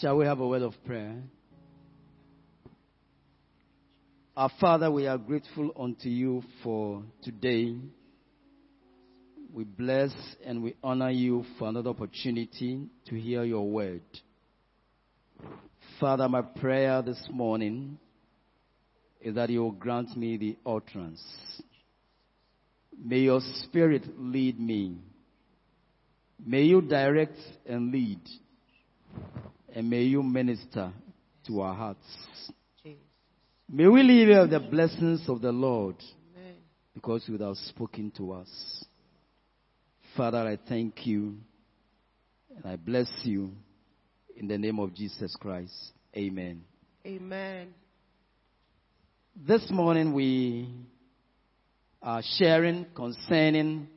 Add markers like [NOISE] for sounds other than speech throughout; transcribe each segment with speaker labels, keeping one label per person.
Speaker 1: Shall we have a word of prayer? Our Father, we are grateful unto you for today. We bless and we honor you for another opportunity to hear your word. Father, my prayer this morning is that you will grant me the utterance. May your spirit lead me. May you direct and lead. And may you minister to our hearts.
Speaker 2: Jesus.
Speaker 1: May we live here the blessings of the Lord
Speaker 2: Amen.
Speaker 1: because you have spoken to us. Father, I thank you and I bless you in the name of Jesus Christ. Amen.
Speaker 2: Amen.
Speaker 1: This morning we are sharing concerning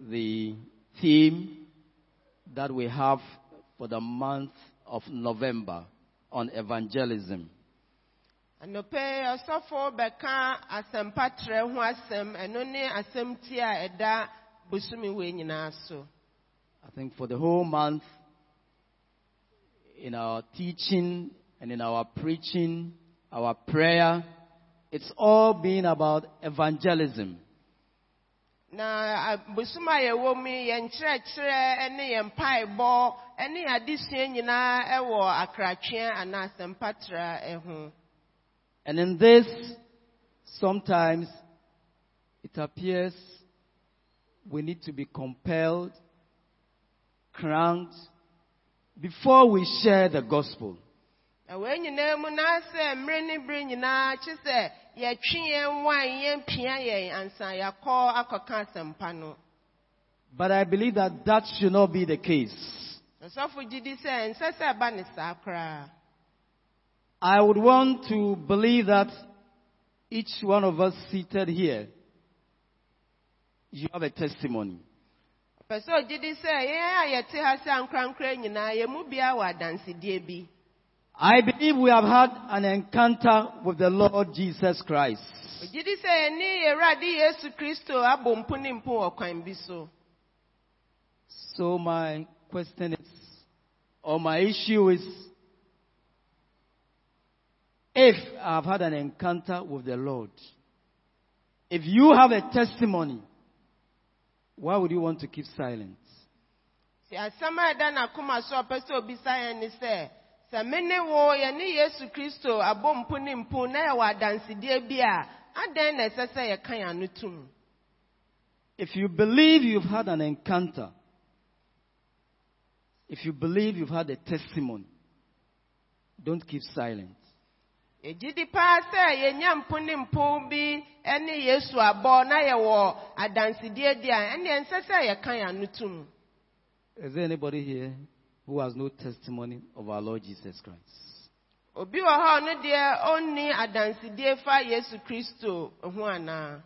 Speaker 1: the theme that we have for the month of November on evangelism.
Speaker 2: anɔpɛ ɔsɔfo bɛka asɛmpatrɛ ho asɛm ɛno ne asɛm ti a ɛda bosome wei nyinaa so
Speaker 1: I think for the whole month, in our teaching and in our preaching, our prayer, it's all been about evangelism.
Speaker 2: Na a- bosom a yɛwɔ mu yɛn kyerɛkyerɛ ne yɛn mpaebɔ ne adesua nyinaa ɛwɔ akratwea anaa asɛmpatrɛ ho
Speaker 1: And in this, sometimes it appears we need to be compelled, cranked, before we share the gospel.
Speaker 2: na wei nyinaa mu na sɛ mmere ne bere nyinaa kye sɛ yɛtwe yɛn wan yɛn yɛn ansa yɛakɔ akɔka asɛmpa no
Speaker 1: But I believe that that should not be the case.
Speaker 2: ɔsɔfo gye di sɛ nsɛ sɛ ɛba ne saa koraa
Speaker 1: I would want to believe that each one of us seated here, you have a testimony.
Speaker 2: pɛ sɛ ogye di sɛ yɛn a yɛte ha sɛ ankorankora nyinaa yɛn mu bia wɔ adansedie bi
Speaker 1: I believe we have had an encounter with the Lord Jesus Christ.
Speaker 2: ogye di sɛ yɛne yɛwurade yesu kristo abɔ mpo ne mpo wɔ kwan bi so
Speaker 1: So my question is, or my issue is, if I've had an encounter with the Lord, if you have a testimony, why would you want to keep silent?
Speaker 2: Sɛ asɛm a ɛda n'akoma so a ɔpɛ sɛ obisa yɛn ne sɛ sɛ me ne wo yɛne yesu kristo abɔ mpo ne mpo na yɛwɔ adansedie bi a adɛn na ɛsɛ sɛ yɛka yɛn ano tom
Speaker 1: If you believe you've had an encounter, if you believe you've had a testimony, don't keep silent.
Speaker 2: Yɛgye paa sɛ yɛnya mpo ne mpo bi ne yesu abɔ na yɛwɔ adansedie di a ɛnneɛ nsɛ sɛ yɛka yɛn ano tom
Speaker 1: Is there anybody here who has no testimony of our Lord Jesus Christ?
Speaker 2: obi wɔ hɔ ɔno deɛ ɔnni adansedie fa yesu kristo ho anaa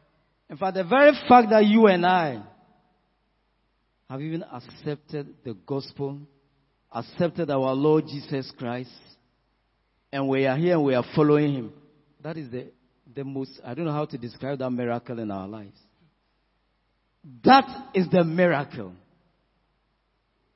Speaker 1: In fact, the very fact that you and I have even accepted the gospel, accepted our Lord Jesus Christ, and we are here and we are following Him, that is the, the most, I don't know how to describe that miracle in our lives. That is the miracle.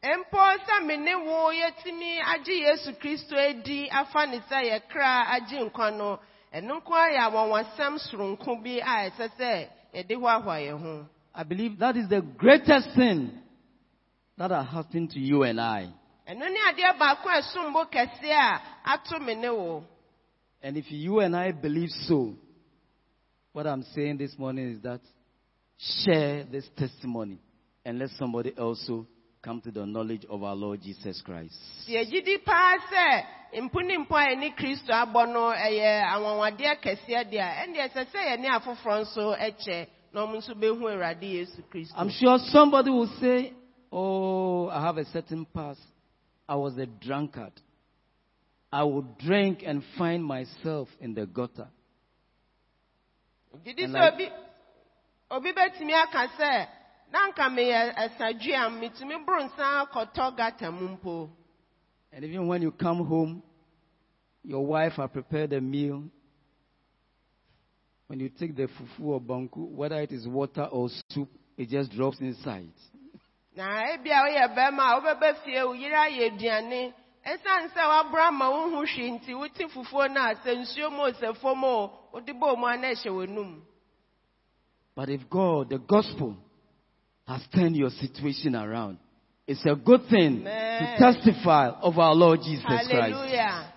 Speaker 2: Mpo sɛ me ne wo yɛtumi agye yesu kristo adi afa ne sɛ yɛkra agye nkwa no ɛno nko ara yɛ awɔwasɛm soronko bi a ɛsɛ sɛ yɛde hoahoa yɛn ho
Speaker 1: I believe that is the greatest thing that has happened to you and I.
Speaker 2: ɛno ne adeɛ baako a ɛsombo kɛseɛ a ato me wo
Speaker 1: And if you and I believe so, what I'm saying this morning is that share this testimony and let somebody also come to the knowledge of our Lord Jesus Christ.
Speaker 2: sɛ yɛgye di paa sɛ mpo ne mpo a yɛne kristo abɔ no ɛyɛ anwanwadeɛ kɛseɛ deɛ a ɛndeɛ ɛsɛ sɛ yɛne afoforɔ nso ɛkyɛ na ɔmo nso bɛhu awurade yesu kristo
Speaker 1: I'm sure somebody will say, Oh, I have a certain past. I was a drunkard. I would drink and find myself in the gutter. And like-
Speaker 2: obi obi bɛtumi aka sɛ na nka meyɛ ɛsadwe eh, eh, a metumi boro nsa kɔtɔ gata mu mpo
Speaker 1: And even when you come home, your wife has prepared a meal. When you take the fufu or banku, whether it is water or soup, it just drops inside.
Speaker 2: na ebi a woyɛ bɛrima a wobɛbɛ fie wo yere ayɛ aduane ɛsiane sɛ wabra ma wohu hwee nti wote fufuo no a sɛ nsuo mu o sɛ fam o wode bɔɔ mu a na ɛhyɛ w'anum
Speaker 1: But if God, the gospel, has turned your situation around, it's a good thing
Speaker 2: Amen.
Speaker 1: to testify of our Lord Jesus Christ.
Speaker 2: hallelujah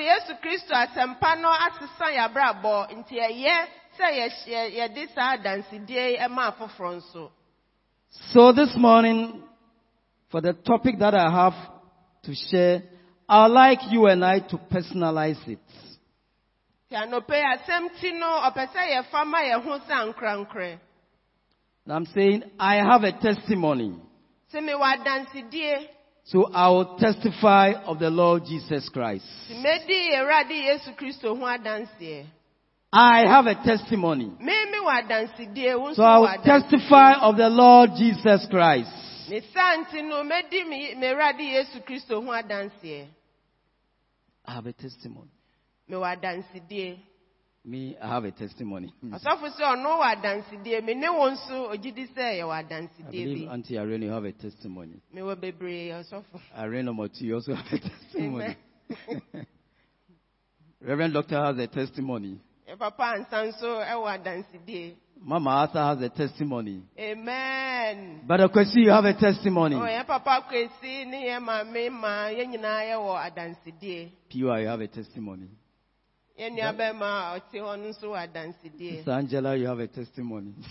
Speaker 2: yesu kristo asɛmpa no asesa yɛabrabɔ nti ɛyɛ sɛ yɛ- yɛ- yɛde saa adansedie yi afoforɔ nso
Speaker 1: So this morning, for the topic that I have to share, I'd like you and I to personalize it.
Speaker 2: asɛm ti no ɔpɛ sɛ yɛfa ma yɛn ho sɛ ankorankorɛ
Speaker 1: And I'm saying, I have a testimony.
Speaker 2: sɛ mewɔ adansedie
Speaker 1: So I will testify of the Lord Jesus Christ.
Speaker 2: nti medi awurade yesu kristo ho adanseɛ
Speaker 1: I have a testimony.
Speaker 2: me mewɔ adansedie wo nso
Speaker 1: So I will testify of the Lord Jesus Christ.
Speaker 2: ne saa nti no medi me me awurade yesu kristo ho adanseɛ
Speaker 1: I have a testimony. Me, I have a testimony. [LAUGHS]
Speaker 2: ɔsɔfo sɛ ɔno wɔ adansedie me ne wo nso ogye di sɛ yɛwɔ
Speaker 1: I believe Auntie Irene, you have a testimony.
Speaker 2: mewɔ bebree ɔsɔfo
Speaker 1: Irene two, you also have a testimony. [LAUGHS] Reverend Doctor has a testimony. [LAUGHS]
Speaker 2: yɛ papa ansa nso ɛwɔ adansedie
Speaker 1: Mama Arthur has a testimony.
Speaker 2: amen
Speaker 1: But of course, you have a testimony.
Speaker 2: Oh, yɛn papa kwesi ne yɛn maame ma yɛn nyinaa yɛwɔ adansedie
Speaker 1: Pure, you have a testimony. Sister Angela, you have a testimony. [LAUGHS]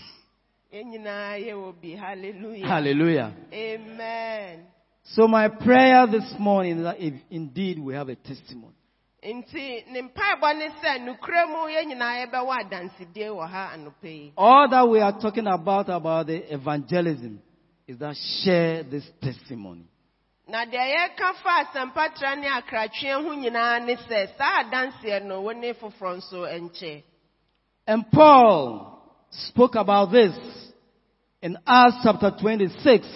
Speaker 2: yɛn nyinaa yɛwɔ bi hallelujah
Speaker 1: Hallelujah.
Speaker 2: amen
Speaker 1: So my prayer this morning is that if indeed we have a testimony,
Speaker 2: nti ne mpaebɔ ne sɛ nukura mu yɛn nyinaa yɛbɛwɔ adansedie wɔ ha anɔpɛ yi
Speaker 1: all that we are talking about about the evangelism is that share this testimony.
Speaker 2: Na deɛ yɛka fa asɛmpatra ne akratweɛ ho nyinaa ne sɛ saa adanseɛ no wo ne foforɔ nso nkyɛ
Speaker 1: And Paul spoke about this in Acts chapter 26,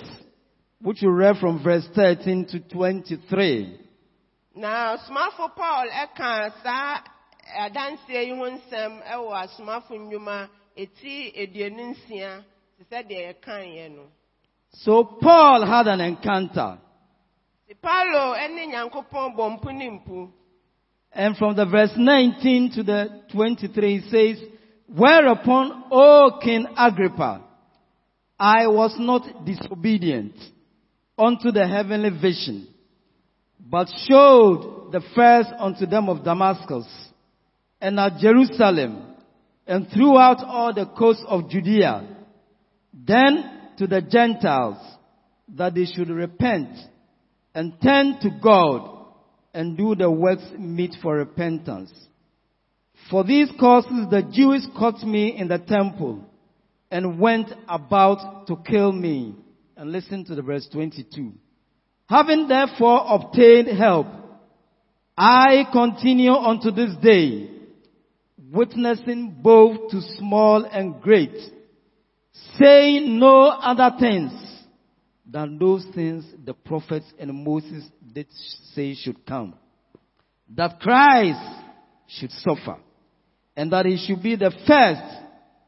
Speaker 1: which you read from verse 13 to 23.
Speaker 2: na asomafo paul ɛka saa adanseɛ yi ho nsɛm ɛwɔ asomafo nnwuma eti aduonu nsia te sɛ deɛ yɛkaeɛ no
Speaker 1: So Paul had an encounter. And from the verse 19 to the 23 it says, Whereupon, O King Agrippa, I was not disobedient unto the heavenly vision, but showed the first unto them of Damascus, and at Jerusalem, and throughout all the coasts of Judea, then to the Gentiles, that they should repent and turn to God and do the works meet for repentance. For these causes the Jews caught me in the temple and went about to kill me. And listen to the verse 22. Having therefore obtained help, I continue unto this day, witnessing both to small and great, saying no other things than those things the prophets and Moses did say should come. That Christ should suffer, and that he should be the first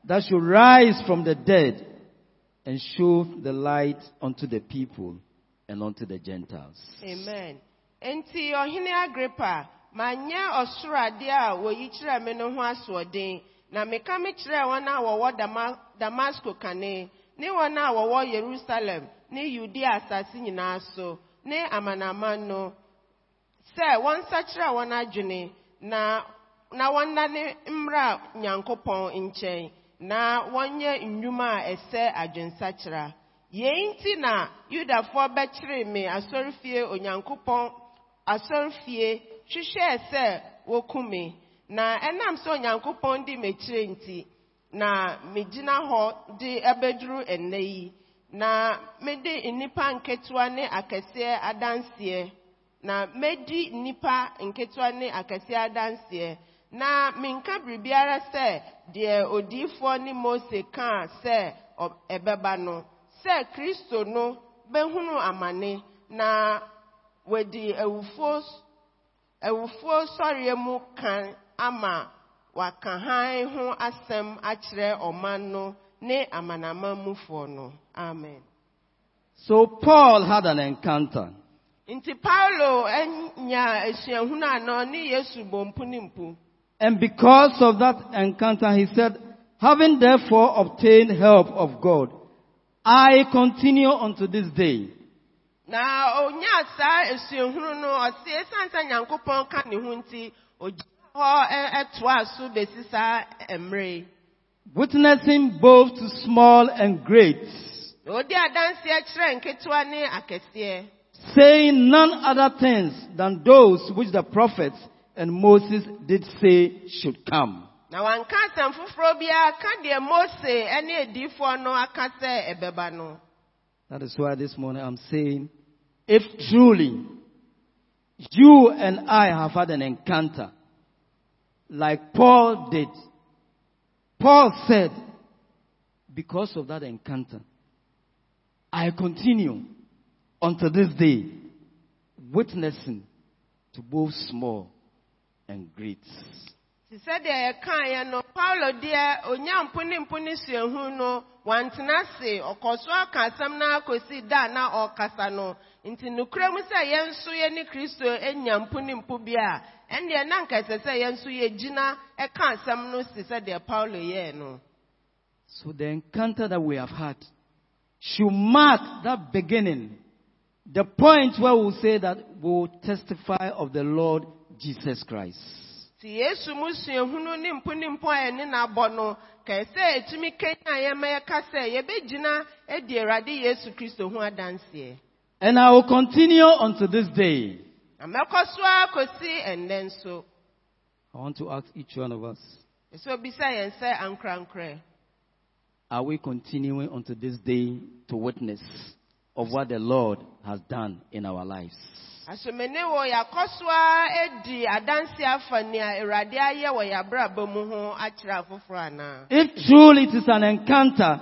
Speaker 1: that should rise from the dead and show the light unto the people and unto the Gentiles.
Speaker 2: amen enti ɔhene agripa manyɛ ɔsoro adeɛ a woyi kyerɛ me no ho asoɔden na meka me kyerɛɛ wɔn a wɔwɔ Dama- damasko kane ne wɔn a wɔwɔ yerusalem ne yudea asase nyinaa so ne amanaman no. Sɛ wɔnsakyerɛ wɔn adwene na na wɔnnane mmra nyankopɔn nkyɛn na wɔnyɛ nnwuma a ɛsɛ adwensakyera. Yei nti na yudafoɔ bɛkyeree me asɔrefie onyankopɔn asɔrefie hwehwɛɛ sɛ woku me. Na ɛnam sɛ onyankopɔn di m'akyire nti na megyina hɔ de ɛbɛduru ɛnnɛ yi. Na mede nnipa nketewa ne akɛseɛ adanseɛ. Na medi nnipa nketewa ne akɛseɛ adanseɛ. Na menka biribiara sɛ deɛ odiyifoɔ ne mose kaa sɛ ɛbɛba no sɛ kristo no bɛhunu amane. Na wɔadi awufoɔ awufoɔ sɔreɛ mu kan ama waka ho asɛm akyerɛ ɔman no ne amanamanmufoɔ no. Amen
Speaker 1: So Paul had an encounter.
Speaker 2: nti paulo anya asuahunu a na ɔne yesu bɔ mpu ne mpu
Speaker 1: And because of that encounter, he said, having therefore obtained help of God, I continue unto this day.
Speaker 2: na onyaa saa asuahunu no ɔse esiane sɛ nyankopɔn ka ne ho nti ogyina hɔ ɛ- ɛtoaa so besi saa mmerɛ
Speaker 1: witnessing both to small and great,
Speaker 2: na odi adanseɛ kyerɛ nketewa ne akɛseɛ
Speaker 1: saying none other things than those which the prophets and Moses did say should come.
Speaker 2: na wanka asɛm foforɔ biara ka deɛ mose ne adiyifoɔ no aka sɛ ɛbɛba no
Speaker 1: That is why this morning I'm saying, if truly you and I have had an encounter, like Paul did, Paul said, because of that encounter, I continue unto this day, witnessing to both small and great.
Speaker 2: te sɛ deɛ yɛkaeɛ no paulo deɛ onya mpo ne mpo ne suahu no wantena ase ɔkɔ so aka asɛm no akɔsi da na ɔrekasa no nti nokorɛ mu sɛ yɛn nso yɛne kristo anya mpo ne mpo bi a ɛndeɛ na nka ɛsɛ sɛ yɛn nso yɛgyina ɛka asɛm no si paulo yɛɛ no
Speaker 1: So the encounter that we have had should mark that beginning, the point where we'll say that we'll testify of the Lord Jesus Christ.
Speaker 2: nti yesu mu suahunu ne mpo ne mpo a yɛne n'abɔ no kae sɛ ɛtumi kanya yɛn ma yɛka sɛ yɛbɛgyina adi awurade yesu kristo ho adanseɛ
Speaker 1: And I will continue unto this day.
Speaker 2: na mɛkɔ so ara kɔsi ɛnnɛ nso
Speaker 1: I want to ask each one of us,
Speaker 2: ɛsɛ obisa yɛn sɛ ankorankorɛ
Speaker 1: are we continuing unto this day to witness of what the Lord has done in our lives?
Speaker 2: asomene wɔ yɛakɔ so ara adi adanse afa nea awurade ayɛ wɔ yɛabrabɔ mu ho akyerɛ afoforɔ anaa
Speaker 1: If truly it is an encounter,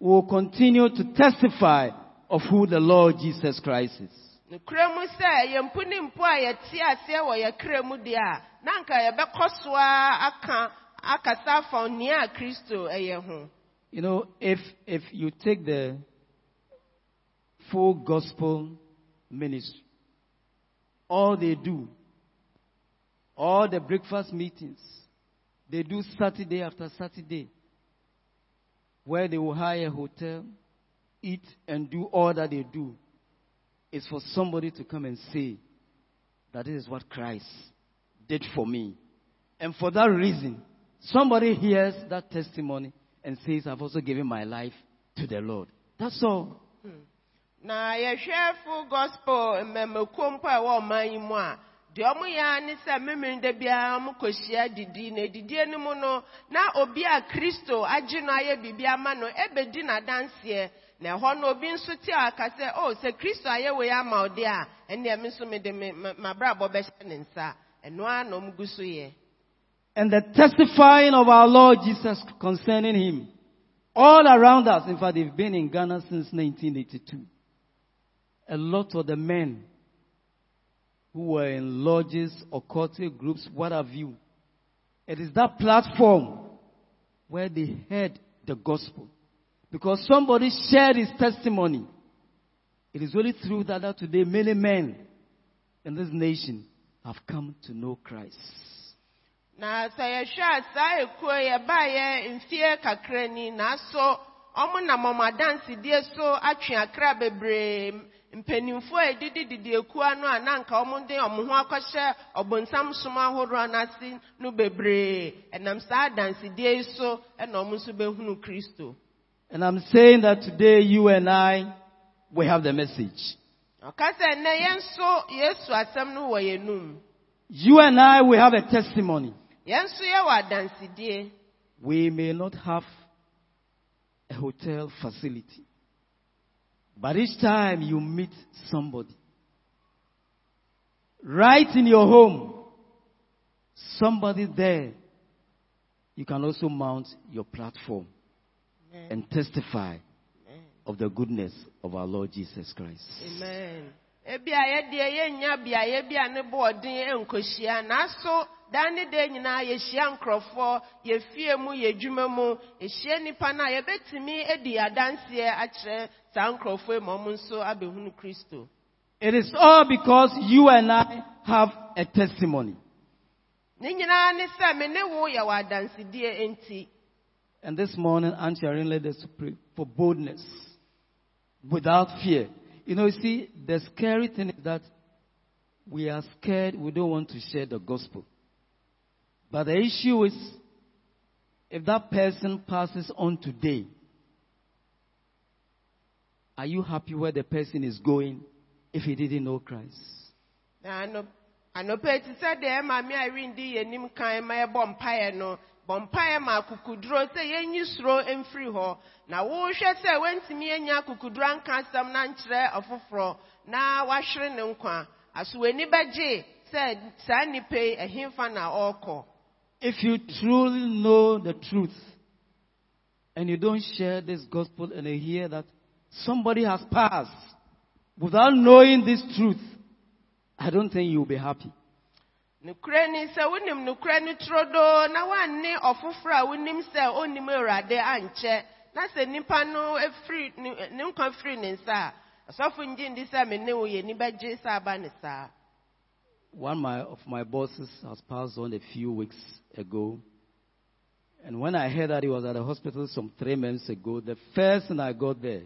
Speaker 1: we will continue to testify of who the Lord Jesus Christ is.
Speaker 2: nokura mu sɛ yɛmpo ne mpo a yɛte aseɛ wɔ yɛkra mu deɛ a na anka yɛbɛkɔ so ara aka akasa afa nea a kristo ɛyɛ ho
Speaker 1: You know, if, if you take the full gospel ministry, all they do, all the breakfast meetings, they do Saturday after Saturday, where they will hire a hotel, eat, and do all that they do, is for somebody to come and say that this is what Christ did for me. And for that reason, somebody hears that testimony and says, I've also given my life to the Lord. That's all. Hmm.
Speaker 2: na yɛhwɛ full gospel mmɛmmakuo mpo a ɛwɔ ɔman mu a deɛ ɔmo yɛ ne sɛ memere da biara ɔmo kɔhyia didi na adidie no mu no na obi a kristo agye no ayɛ biribi ama no ɛbɛdi n'adanseɛ na ɛhɔ no obi nso te aka sɛ o sɛ kristo ayɛ wei ama deɛ a ɛnneɛ me nso me ma- m'abrabɔ bɛhyɛ ne nsa ɛno ara na ɔmo gu so yɛ
Speaker 1: And the testifying of our Lord Jesus concerning Him, all around us, in fact, they've been in Ghana since 1982. A lot of the men who were in lodges, occultic groups, what have you, it is that platform where they heard the gospel. Because somebody shared his testimony. It is only through that that today many men in this nation have come to know Christ.
Speaker 2: Na sɛ yɛhwɛ a saa ekuo yɛbaeɛ mfie kakra ni nanso ɔmo nam ɔmo adansedie so atwe akra bebree. Mpanimfoɔ a ɛdidididi ekuo no a na anka ɔmo de ɔmo ho akɔhyɛ ɔbonsam som ahoroɔ n'ase no bebree. Ɛnam saa adansedie yi so ɛna ɔmo nso behunu kristo.
Speaker 1: And I'm saying that today you and I, we have the message.
Speaker 2: ɔka sɛ nnɛ yɛn nso yesu asɛm no wɔ yɛn num
Speaker 1: You and I, we have a testimony.
Speaker 2: Yɛn nso yɛwɔ adansedie
Speaker 1: We may not have a hotel facility. But each time you meet somebody, right in your home, somebody there, you can also mount your platform and testify of the goodness of our Lord Jesus Christ.
Speaker 2: Amen. Ebi a yɛdeɛ yɛnnya beaeɛ bi a ne bɔɔden nkɔhyia nanso daa nyinaa yɛhyia nkurɔfoɔ yɛfie mu yɛdwuma mu yɛhyia nnipa no a yɛbɛtumi adi adanseɛ akyerɛ saa nkurɔfoɔ yi ma ɔmo nso abɛhunu kristo
Speaker 1: It is all because you and I have a testimony.
Speaker 2: ne nyinaa ne sɛ me ne wo adansedie nti
Speaker 1: And this morning, Aunt Sharon led us to pray for boldness without fear. You know, you see, the scary thing is that we are scared, we don't want to share the gospel. But the issue is, if that person passes on today, are you happy where the person is going if he didn't know Christ?
Speaker 2: anɔpa ti sɛ deɛ a kan ma eh, yɛbɔ mpaeɛ eh, no. Bɔ mpaeɛ eh, ma akukuduro sɛ yɛnyi suro mfiri hɔ na wohwɛ sɛ woantumi anya akukuduro anka asɛm na nkyerɛ ɔfoforɔ na wahwere ne nkwa. Aso w'ani bɛgye sɛ saa nnipa yi ɛhemfa na ɔrekɔ
Speaker 1: If you truly know the truth and you don't share this gospel and you hear that somebody has passed without knowing this truth, I don't think you'll be happy.
Speaker 2: sɛ wonim na a wonim sɛ awurade ankyɛ na sɛ no ne nkwa firi ne nsa a ɔsɔfo sɛ wo aba ne saa
Speaker 1: One my, of my bosses has passed on a few weeks ago. And when I heard that he was at the hospital some three months ago, the first thing I got there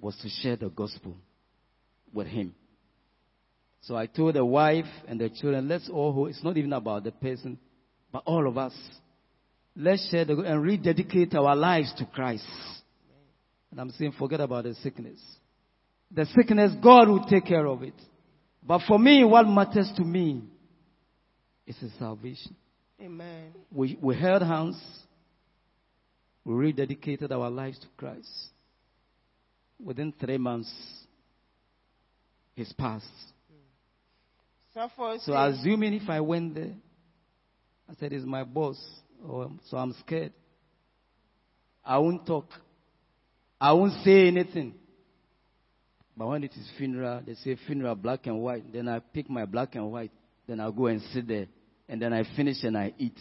Speaker 1: was to share the gospel with him. So I told the wife and the children, let's all, it's not even about the person, but all of us. Let's share the, and rededicate our lives to Christ. And I'm saying, forget about the sickness. The sickness, God will take care of it. But for me, what matters to me is the salvation.
Speaker 2: amen
Speaker 1: We, we held hands. We rededicated our lives to Christ. Within three months, he's passed. So
Speaker 2: se
Speaker 1: assuming if I went there, I said, "It's my boss," or so I'm scared. I won't talk. I won't say anything. But when it is funeral, they say funeral black and white. Then I pick my black and white. Then I go and sit there, and then I finish and I eat.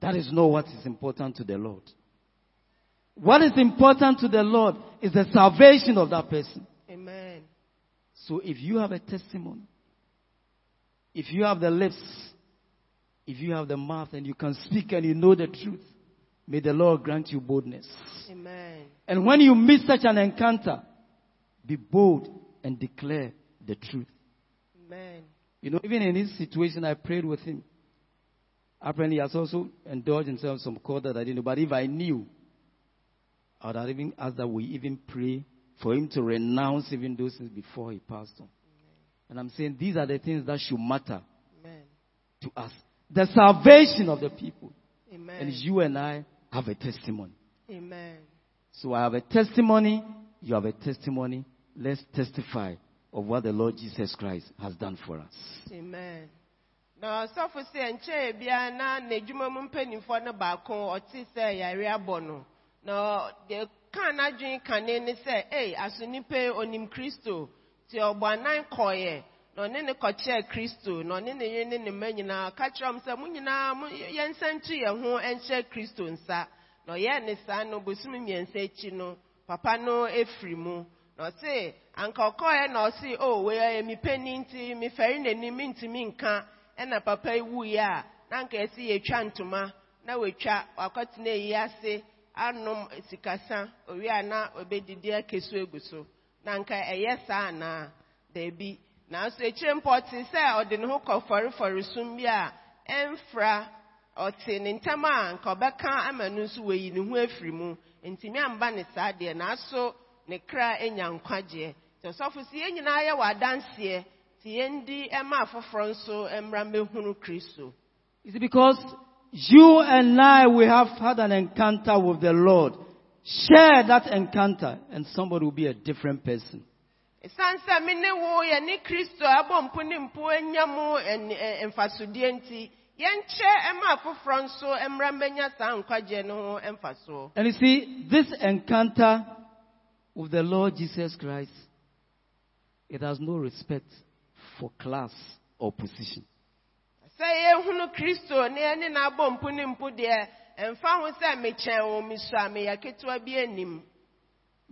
Speaker 1: That is not what is important to the Lord. What is important to the Lord is the salvation of that person.
Speaker 2: amen
Speaker 1: So if you have a testimony, if you have the lips, if you have the mouth and you can speak and you know the truth, may the Lord grant you boldness.
Speaker 2: amen
Speaker 1: And when you meet such an encounter, be bold and declare the truth.
Speaker 2: amen
Speaker 1: You know, even in this situation, I prayed with him. Apparently, he has also indulged himself in some call that I didn't know. But if I knew, I would have even asked that we even pray for him to renounce even those things before he passed on. And I'm saying these are the things that should matter
Speaker 2: amen
Speaker 1: to us. The salvation of the people. And
Speaker 2: amen
Speaker 1: you and I have a testimony.
Speaker 2: amen
Speaker 1: So I have a testimony, you have a testimony. Let's testify of what the Lord Jesus Christ has done for us.
Speaker 2: amen na ɔsɔfo sɛ nkyɛn bia na n'adwuma mu mpanimfoɔ no baako ɔte sɛ yare abɔ no na deɛ kaa n'adwene kane ne sɛ ei aso nipa onim kristo nti ɔbɔ anan na ɔne ne kɔkyɛɛ kristo na ɔne ne yere ne ne mma nyinaa ɔka kyerɛ sɛ mo nyinaa mo yɛnsa ntu yɛn ho nhyɛ kristo nsa. Na ɔyɛɛ ne saa no bosom mmiɛnsa akyi no papa no efiri mu. Na ɔse anka ɔkɔɛ na ɔse o wei ɛyɛ me panyin nti mefɛre n'anim ntumi nka. Ɛna papa yi wuiɛ a na anka ɛsi yɛtwa ntoma na wɔatwa wakɔtena yi ase anom sikasa owie na obɛdidi akesu egu so. Na anka ɛyɛ saa anaa? Daabi. Nanso ekyire mpa ɔte sɛ ɔde ne ho kɔ fɔrefɔre sum bi a ɛmfra ɔte ne ntam a nka ɔbɛka ama no nso wɔyi ne ho afiri mu ntumi amba ne saa deɛ nanso ne kra anya nkwagyeɛ ɔsɔfo si yɛn nyinaa yɛ wɔ adanseɛ nti yɛndi ɛma afoforɔ nso mmra mmɛhunu kristo
Speaker 1: It's because you and I, we have had an encounter with the Lord. Share that encounter and somebody will be a different person.
Speaker 2: Ɛsiane sɛ me ne wo yɛne kristo abɔ mpo ne mpo anya mu ɛn- ɛ- mfasodeɛ nti yɛnkyɛ ɛma afoforɔ nso mmra mmɛnya saa nkwagyeɛ no ho mfasoɔ
Speaker 1: And you see, this encounter with the Lord Jesus Christ, it has no respect for class or position.
Speaker 2: sɛ yɛhunu kristo ne yɛne no abɔ mpo ne mpo deɛ ɛmfa ho sɛ mekyɛn wo mesua meyɛ ketewa bi anim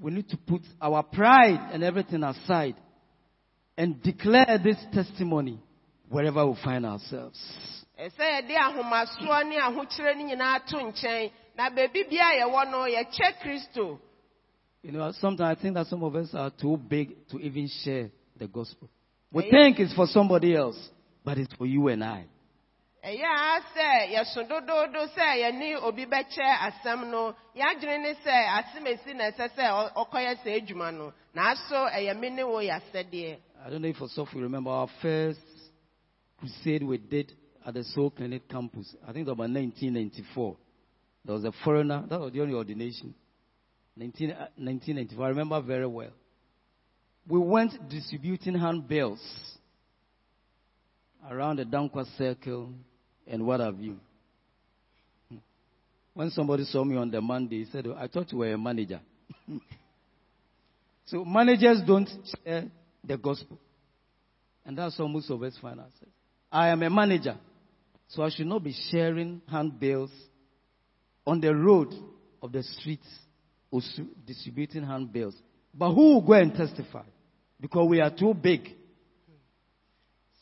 Speaker 1: we need to put our pride and everything aside and declare this testimony wherever we find ourselves.
Speaker 2: ɛsɛ yɛde ahomasoɔ ne ahokyerɛ no nyinaa to nkyɛn na beebi bia yɛwɔ no yɛkyɛ kristo
Speaker 1: You know, sometimes I think that some of us are too big to even share the gospel. We think it's for somebody else, but it's for you and I.
Speaker 2: ɛyɛ a sɛ yɛso dodoodo sɛ yɛne obi bɛkyɛ asɛm no yɛadwene ne sɛ na ɛsɛ sɛ ɔkɔyɛ sɛ adwuma no ɛyɛ me ne wo
Speaker 1: I don't know if for you remember our first crusade we did at the Soul Clinic campus. I think it was about 1994. There was a foreigner, that was the only ordination. 19, uh, 1994, I remember very well. We went distributing handbills around the Dankwa circle and what have you. When somebody saw me on the Monday, he said, "Oh, I thought you were a manager. [LAUGHS] so managers don't share the gospel. And that's how most of us find ourselves. I am a manager, so I should not be sharing handbills on the road of the streets or distributing handbills. But who will go and testify? Because we are too big.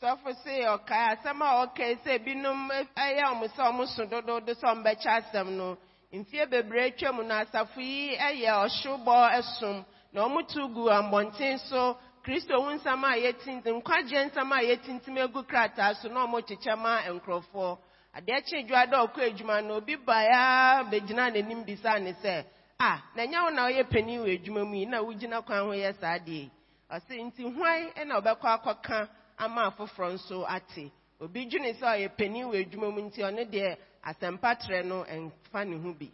Speaker 2: Sɔfo se ɔkae asɛm a ɔkae sɛ binom ɛyɛ ɔmo sɛ ɔmo so dodoodo sɛ ɔmo bɛkyɛ asɛm no. Mfie bebree twa mu no asafo yi ɛyɛ ɔhyobɔ ɛsom. Na ɔmo tu gu abɔnten so kristo hu nsɛm a yɛtintim nkwagye nsɛm a yɛtintim egu krataa so na ɔmo kyekyɛ ma nkurɔfoɔ. Adeɛ dwa dɛ ɔkɔ adwuma no obi baeɛ bɛgyina n'anim bisaa ne sɛ a na wo na ɔyɛ panin wɔ adwuma mu yi na wogyina kwan ho yɛ saa adeɛ ɔse nti hwan ɛna ɔbɛkɔ akɔka ama afoforɔ nso ate obi dwene sɛ ɔyɛ panin wɔ adwuma mu nti ɔno deɛ asɛmpa trɛ no ɛmfa ne ho bi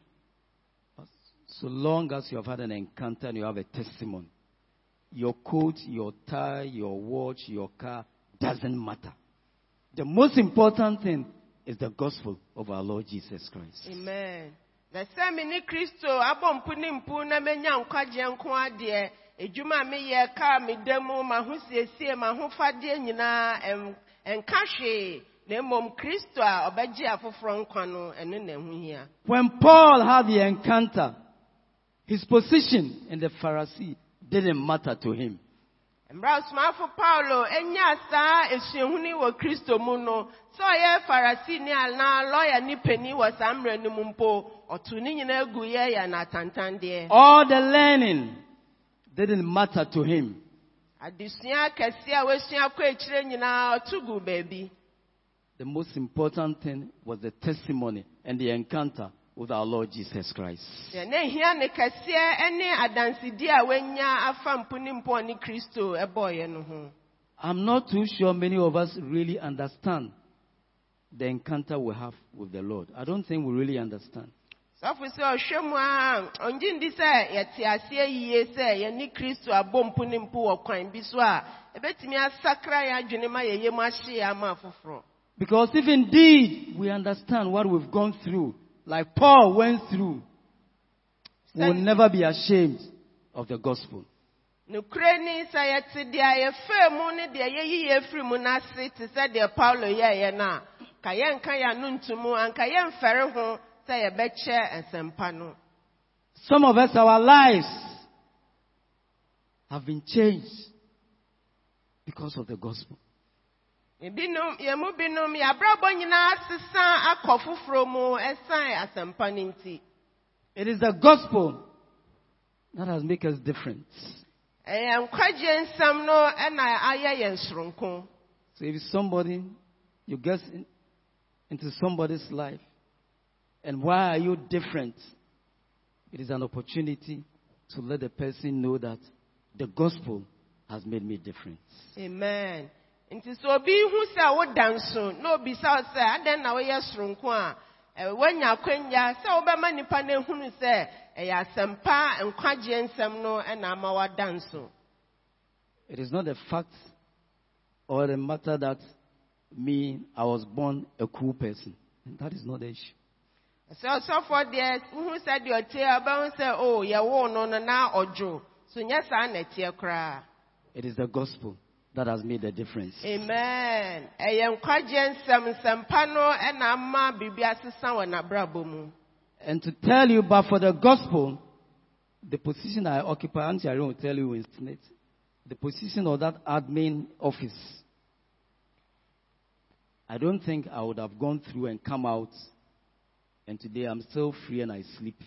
Speaker 1: So long as you have had an encounter and you have a testimony, your coat, your tie, your watch, your car doesn't matter. The most important thing is the gospel of our Lord Jesus Christ.
Speaker 2: amen na sɛ me ne kristo abɔ mpo ne mpo na menya nkwagyeɛ nko adeɛ edwuma a meyɛ kaa me da mu mahosiesie mahofadeɛ nyinaa ɛm- hwee. Na mmom kristo a ɔbɛgye afoforɔ nkwa no ɛno na ɛho hia.
Speaker 1: When Paul had the encounter, his position in the Pharisee didn't matter to him.
Speaker 2: mmerɛ asomafo paulo anya saa esuahuni wɔ kristo mu no. Sɛ ɔyɛ farisini anaa lɔya ne pani wɔ saa mmerɛ no mu mpo ɔto ne nyinaa gu yɛ yɛ n'atantandeɛ
Speaker 1: All the learning didn't matter to him.
Speaker 2: adesua kɛseɛ a wasua kɔ akyire nyinaa ɔto gu baabi
Speaker 1: The most important thing was the testimony and the encounter with our Lord Jesus Christ.
Speaker 2: deɛ ne hia ne kɛseɛ ne adansedi a wanya afa mpo ne mpo a ne kristo ɛbɔɔyɛ no ho
Speaker 1: I'm not too sure many of us really understand the encounter we have with the Lord. I don't think we really understand.
Speaker 2: Sɔfo sɛ ɔhwɛ mu a sɛ yɛte aseɛ yie yɛne kristo abɔ ne mpo wɔ kwan bi so a asakra adwene ma yɛyɛ mu ahye ama afoforɔ
Speaker 1: Because if indeed we understand what we've gone through, like Paul went through, we'll never be ashamed of the gospel.
Speaker 2: ni sɛ yɛte deɛ mu ne deɛ yɛyi mu no ase te sɛ deɛ paulo yɛɛyɛ no a ka yɛnka mu anka ho sɛ yɛbɛkyɛ nsɛmpa no
Speaker 1: Some of us, our lives have been changed because of the gospel.
Speaker 2: ebinom yɛn mu binom yɛabrabɔ nyinaa asesa akɔ foforɔ mu ɛsan asɛmpa no nti
Speaker 1: It is the gospel that has made us different.
Speaker 2: ɛyɛ nkwagye nsɛm no ɛna ayɛ yɛn soronko
Speaker 1: So if somebody, you get into somebody's life, and why are you different? It is an opportunity to let the person know that the gospel has made me different.
Speaker 2: amen nti sɛ obi hu sɛ woda nso na obisa wo sɛ adɛn na woyɛ soronko a woanya akwanya sɛ wobɛma nnipa no ehunu sɛ ɛyɛ asɛmpa nkwagye nsɛm no ɛna ama nso
Speaker 1: It is not a fact or a matter that me, I was born a cool person. That is not the issue.
Speaker 2: Sɛ ɔsɔfoɔ deɛ wohu sɛ deɛ ɔte a wobɛhu sɛ o yɛwoo no no na ɔdwo. So nyɛ saa na ɛteɛ koraa.
Speaker 1: It is the gospel that has made the difference.
Speaker 2: amen. Ɛyɛ nkwagye nsɛm nsɛmpa no ɛna ama biribi asesa wɔ n'abrabɔ mu.
Speaker 1: And to tell you, but for the gospel, The position I occupy, Auntie Irene will tell you in SSNIT, the position of that admin office, I don't think I would have gone through and come out, and today I'm still free and I sleep,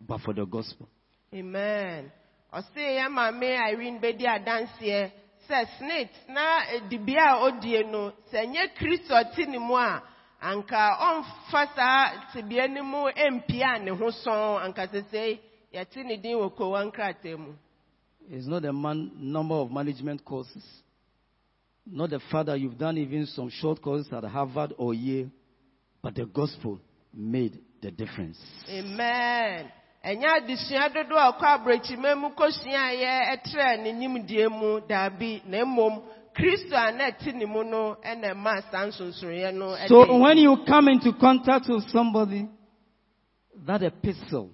Speaker 1: but for the gospel.
Speaker 2: amen. Ɔse yɛ maame irene bɛdi adanseɛ. Sɛ snit na dibea a odie no sɛ nyɛ kristo te ne mu a anka ɔmfa saa tebea no mu empia ne ho sɔn. Anka sesei yɛte ne din wɔ kowa nkrataa mu.
Speaker 1: It's not the man, number of management courses, not the fact that you've done even some short courses at Harvard or Yale, but the gospel made the difference.
Speaker 2: amen ɛnyɛ adesua dodoɔ a ɔkɔ aborɔkyima mu kɔsuaeɛ ɛtrɛ ne nimdeɛ mu daabi na mmom kristo a na ɛte ne mu no ɛna ɛma saa nsonsonoeɛ no ɛde-
Speaker 1: So when you come into contact with somebody, that epistle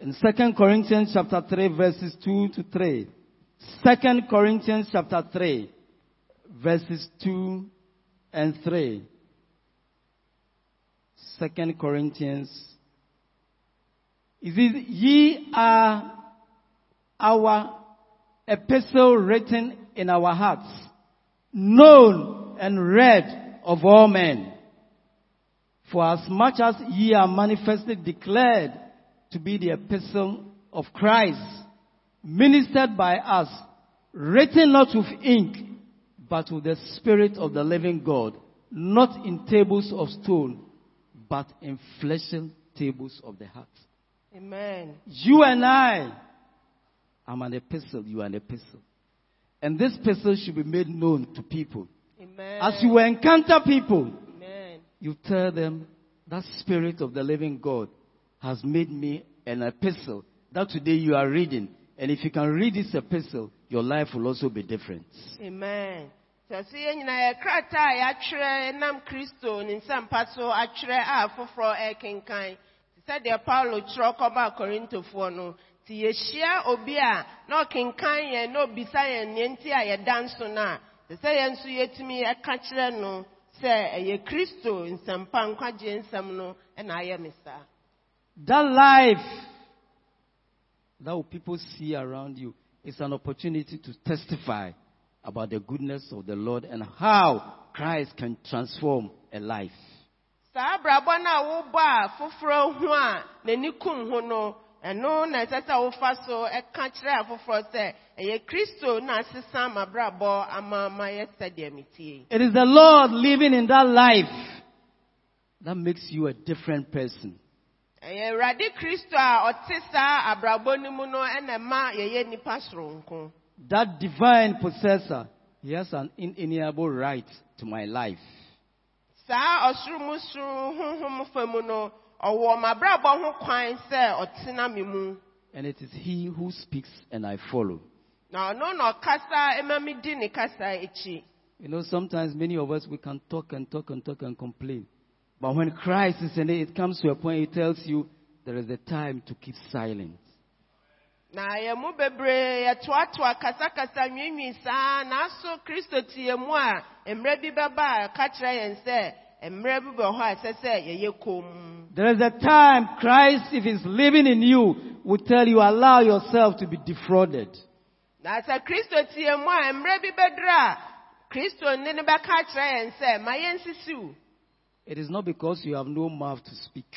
Speaker 1: in second Corinthians chapter 3 verses 2 to 3. 2 Corinthians chapter 3 verses 2 and 3. 2 Corinthians. It says, ye are our epistle written in our hearts, known and read of all men. For as much as ye are manifestly declared to be the epistle of Christ, ministered by us, written not with ink, but with the Spirit of the living God, not in tables of stone, but in tables of the heart.
Speaker 2: amen
Speaker 1: You and I, I'm an epistle, you are an epistle. And this epistle should be made known to people.
Speaker 2: amen
Speaker 1: As you encounter people,
Speaker 2: amen
Speaker 1: you tell them that spirit of the living God has made me an epistle that today you are reading. And if you can read this epistle, your life will also be different.
Speaker 2: amen yɛ krataa a nam kristo ne nsampa so a foforɔ ɛrekenkan. Te sɛ deɛ paulo kɔbaa korintofoɔ no nti yɛhyia obi a na ɔkenkan yɛn na obisa yɛn nti a yɛda nso no a te sɛ yɛn nso yɛtumi ɛka kyerɛ no sɛ ɛyɛ kristo nsɛmpa nkwagye nsɛm no ɛna ayɛ me saa.
Speaker 1: That life that people see around you is an opportunity to testify about the goodness of the Lord and how Christ can transform a life.
Speaker 2: saa abrabɔ no wobɔ a foforɔ ho a n'ani kum ho no ɛno na ɛsɛ sɛ wofa so ɛka kyerɛ afoforɔ sɛ ɛyɛ kristo na asesa m'abrabɔ ama ma yɛ sɛdeɛ metie
Speaker 1: It is the Lord living in that life that makes you a different person.
Speaker 2: ɛyɛ awurade kristo a ɔte saa abrabɔ no mu no ɛna ma yɛyɛ nnipa soronko
Speaker 1: That divine possessor, he has an inalienable right to my life.
Speaker 2: saa ɔsoromusoro honhom fa mu no ɔwɔ m'abrabɔ ho kwan sɛ ɔtena me mu
Speaker 1: And it is he who speaks and I follow.
Speaker 2: na ɔno na ɔkasa ɛma me di ne kasa akyi
Speaker 1: You know, sometimes many of us, we can talk and talk and talk and complain. But when Christ is in it, it comes to a point, he tells you there is a time to keep silent.
Speaker 2: Na yɛn mu bebree yɛtoatoa kasakasa nwiinwii saa nanso kristo te yɛn mu a mmerɛ bi bɛba a ɛka kyerɛ yɛn sɛ mmerɛ bi bɛ hɔ a ɛsɛ sɛ yɛyɛ komm
Speaker 1: There is a time Christ, if he's living in you, will tell you, allow yourself to be defrauded.
Speaker 2: na sɛ kristo te yɛn mu a mmerɛ bi bɛduru a kristo ne ne bɛka kyerɛ yɛn sɛ ma yɛnsisiw
Speaker 1: It is not because you have no mouth to speak.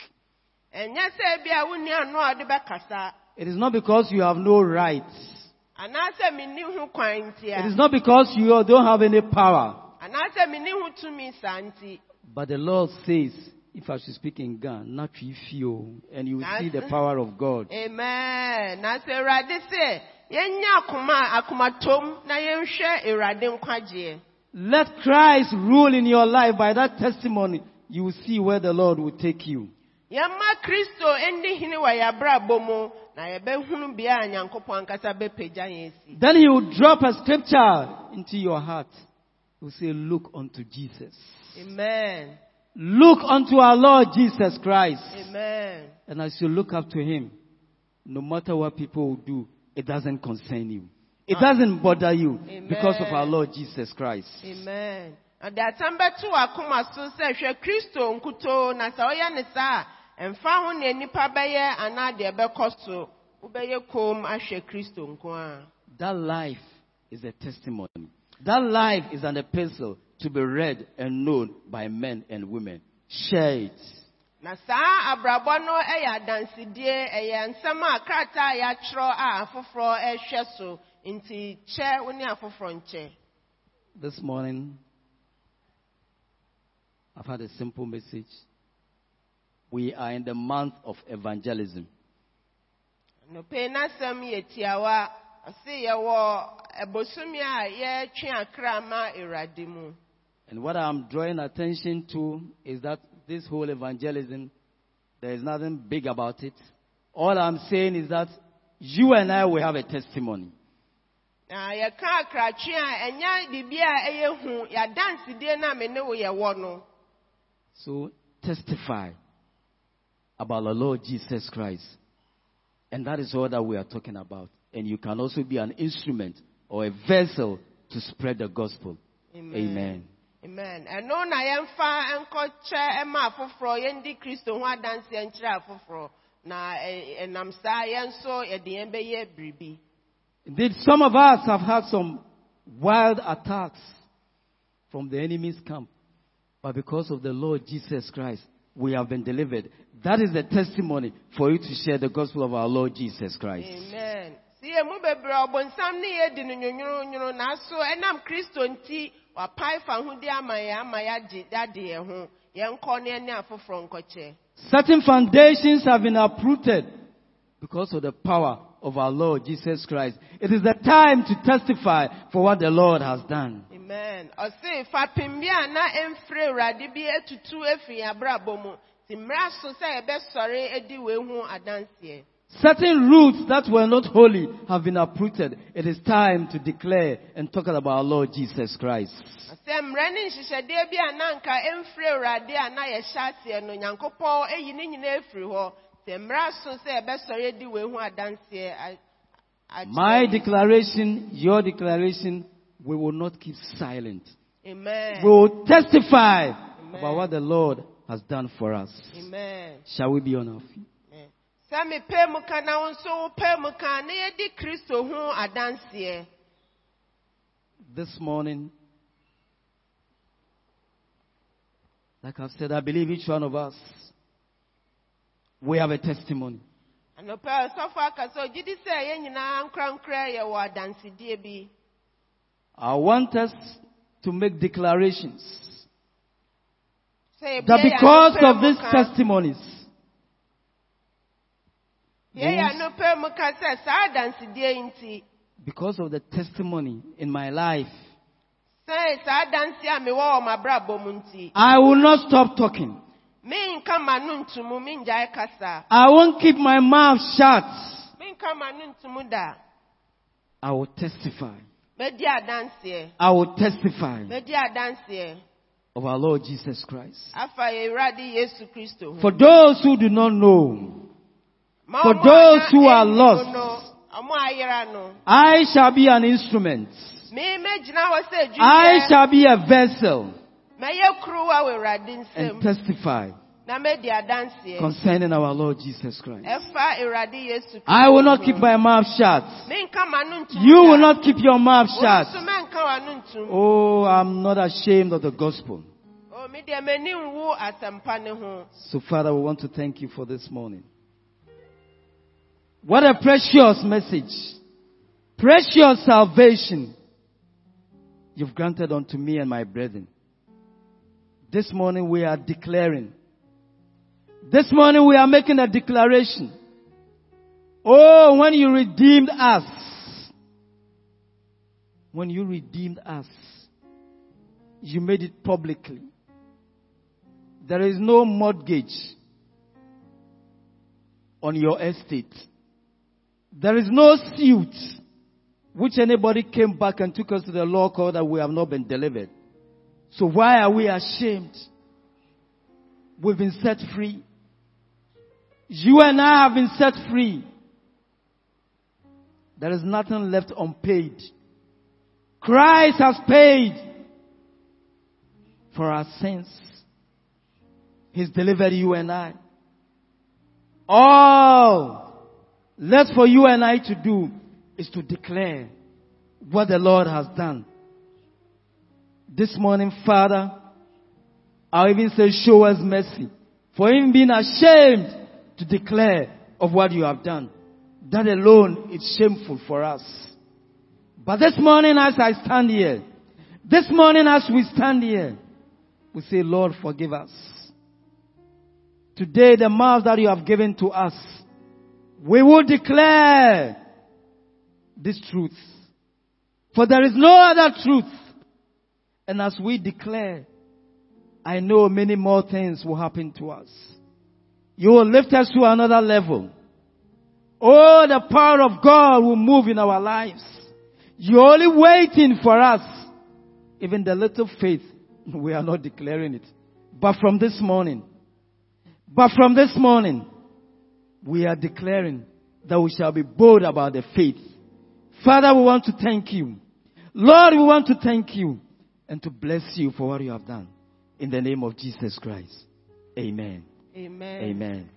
Speaker 2: ɛnyɛ sɛ bi a wonni ano a ɔde bɛkasa
Speaker 1: It is not because you have no rights.
Speaker 2: anaasɛ menni ho kwan
Speaker 1: It is not because you don't have any power.
Speaker 2: anaasɛ menni ho tumi saa nti
Speaker 1: But the Lord says, if I should speak in Ghana, not if you feel, and you will see the power of God.
Speaker 2: amen na sɛ awurade sɛ yɛnyɛ akoma akomatom na yɛnhwɛ awurade nkwagyeɛ
Speaker 1: Let Christ rule in your life by that testimony. You will see where the Lord will take you.
Speaker 2: Yɛmma kristo ndi hene wɔ yɛ abrabɔ mu na yɛbɛhunu bea a nyankopɔn ankasa bɛpagya yɛn si
Speaker 1: Then he will drop a scripture into your heart. He will say, Look unto Jesus.
Speaker 2: amen
Speaker 1: Look unto our Lord Jesus Christ.
Speaker 2: amen
Speaker 1: And as you look up to him, no matter what people will do, it doesn't concern you. It ah. doesn't bother you because of our Lord Jesus Christ.
Speaker 2: amen na de asɛm bɛto w'akoma so sɛ hwɛ kristo nkutoo na sɛ ɔyɛ ne saa a ɛmfa ho nea nnipa bɛyɛ anaa deɛ ɛbɛkɔ so wobɛyɛ kom ahwɛ kristo nko a
Speaker 1: That life is a testimony. That life is an epistle to be read and known by men and women. Share it.
Speaker 2: na saa abrabɔ no yɛ adansedie ɛyɛ nsɛm a krataa a yɛakyerɛw a afoforɔ ɛhwɛ so nti kyɛ wo ne afoforɔ nkyɛ
Speaker 1: This morning, I've had a simple message. We are in the month of evangelism.
Speaker 2: nopei n'asɛm yɛ tiawa ɔse yɛwɔ ɛbosomi a yɛtwe akra ma awurade mu
Speaker 1: And what I'm drawing attention to is that this whole evangelism, there is nothing big about it. All I'm saying is that you and I will have a testimony.
Speaker 2: na yɛka akratwe a ɛnyɛ biribi a ɛyɛ hu yɛadansedie no a me ne wo yɛwɔ no
Speaker 1: So testify about the Lord Jesus Christ. And that is all that we are talking about. And you can also be an instrument or a vessel to spread the gospel. Amen.
Speaker 2: amen And ɛno na yɛmfa nkɔkyɛ ɛma afoforɔ yɛndi kristo ho adanseɛ nkyerɛ afoforɔ na ɛnam saa yɛn nso yɛde yɛn bɛyɛ biribi
Speaker 1: Indeed, some of us have had some wild attacks from the enemy's camp. But because of the Lord Jesus Christ, we have been delivered. That is the testimony for you to share the gospel of our Lord Jesus Christ.
Speaker 2: amen si mu bebree ɔbɔnsam ne yɛdi no nwonwononwono nanso ɛnam kristo nti wapae fa hodi ama yɛn ama yɛagye yɛade yɛn ho yɛnkɔ ne ɛne afoforɔ nkɔkyɛ
Speaker 1: Certain foundations have been uprooted because of the power of our Lord Jesus Christ. It is the time to testify for what the Lord has done.
Speaker 2: Amen ɔse fapem bi a na ɛmfiri awurade bi atutu afiri yɛn abrabɔ mu nti mmara so sɛ yɛbɛsɔre adi wei ho adanseɛ
Speaker 1: Certain roots that were not holy have been uprooted. It is time to declare and talk about our Lord Jesus Christ.
Speaker 2: sɛ mmerɛ ne nhyehyɛdeɛ bi a na nka ɛmfiri awurade a na yɛhyɛ aseɛ no nyankopɔn ayi ne nyinaa afiri hɔ sɛ mmara so sɛ yɛbɛsɔre adi wei ho adanseɛ a- akyerɛ
Speaker 1: My declaration, your declaration, we will not keep silent.
Speaker 2: amen
Speaker 1: We will testify about what the Lord has done for us.
Speaker 2: amen
Speaker 1: Shall we be on our feet?
Speaker 2: Amen. mu ka na wo nso wopɛ mu ka na yɛdi kristo ho adanseɛ
Speaker 1: This morning, like I've said, I believe each one of us, we have a testimony.
Speaker 2: anɔpɛ ɔsɔfo aka sɛ ogye di sɛ yɛn nyinaa nkorankora yɛwɔ adansedie bi
Speaker 1: I want us to make declarations that because of these testimonies,
Speaker 2: yɛyɛ anɔpɛ mu ka sɛ saa adansedie yi nti
Speaker 1: because of the testimony in my life,
Speaker 2: sɛ saa adanse a mewɔ wɔ m'abrabɔ mu nti
Speaker 1: I will not stop talking.
Speaker 2: menka m'ano ntomu mengyae kasa
Speaker 1: I won't keep my mouth shut.
Speaker 2: menka m'ano ntomu da
Speaker 1: I will testify. I will testify of our Lord Jesus Christ.
Speaker 2: afa yɛwurade yesu kristo ho
Speaker 1: For those who do not know, for those who are lost.
Speaker 2: mu no, ɔmo ayera no
Speaker 1: I shall be an instrument.
Speaker 2: me mɛgyina hɔ sɛ
Speaker 1: I shall be a vessel
Speaker 2: mɛyɛ kuruwa wɔ awurade
Speaker 1: and testify
Speaker 2: na mɛdi adanseɛ
Speaker 1: concerning our Lord Jesus Christ.
Speaker 2: ɛfa awurade yesu
Speaker 1: I will not keep my mouth shut.
Speaker 2: menka m'ano ntomu
Speaker 1: You will not keep your mouth shut.
Speaker 2: nso menka w'ano ntomu
Speaker 1: Oh, I'm not ashamed of the gospel.
Speaker 2: Oh, me deɛ m'ani nwu asɛmpa ne ho
Speaker 1: So, Father, we want to thank you for this morning. What a precious message. Precious salvation you've granted unto me and my brethren. This morning we are declaring. This morning we are making a declaration. Oh, when you redeemed us. When you redeemed us. You made it publicly. There is no mortgage on your estate. There is no suit which anybody came back and took us to the law court that we have not been delivered. So why are we ashamed? We've been set free. You and I have been set free. There is nothing left unpaid. Christ has paid for our sins. He's delivered you and I. All left for you and I to do is to declare what the Lord has done. This morning, Father, I'll even say show us mercy for him being ashamed to declare of what you have done. That alone is shameful for us. But this morning as I stand here, this morning as we stand here, we say, Lord, forgive us. Today, the mouth that you have given to us, we will declare this truth. For there is no other truth. And as we declare, I know many more things will happen to us. You will lift us to another level. Oh, the power of God will move in our lives. You're only waiting for us. Even the little faith, [LAUGHS] we are not declaring it. But from this morning, but from this morning, we are declaring that we shall be bold about the faith. Father, we want to thank you. Lord, we want to thank you and to bless you for what you have done. In the name of Jesus Christ. Amen.
Speaker 2: Amen.
Speaker 1: Amen.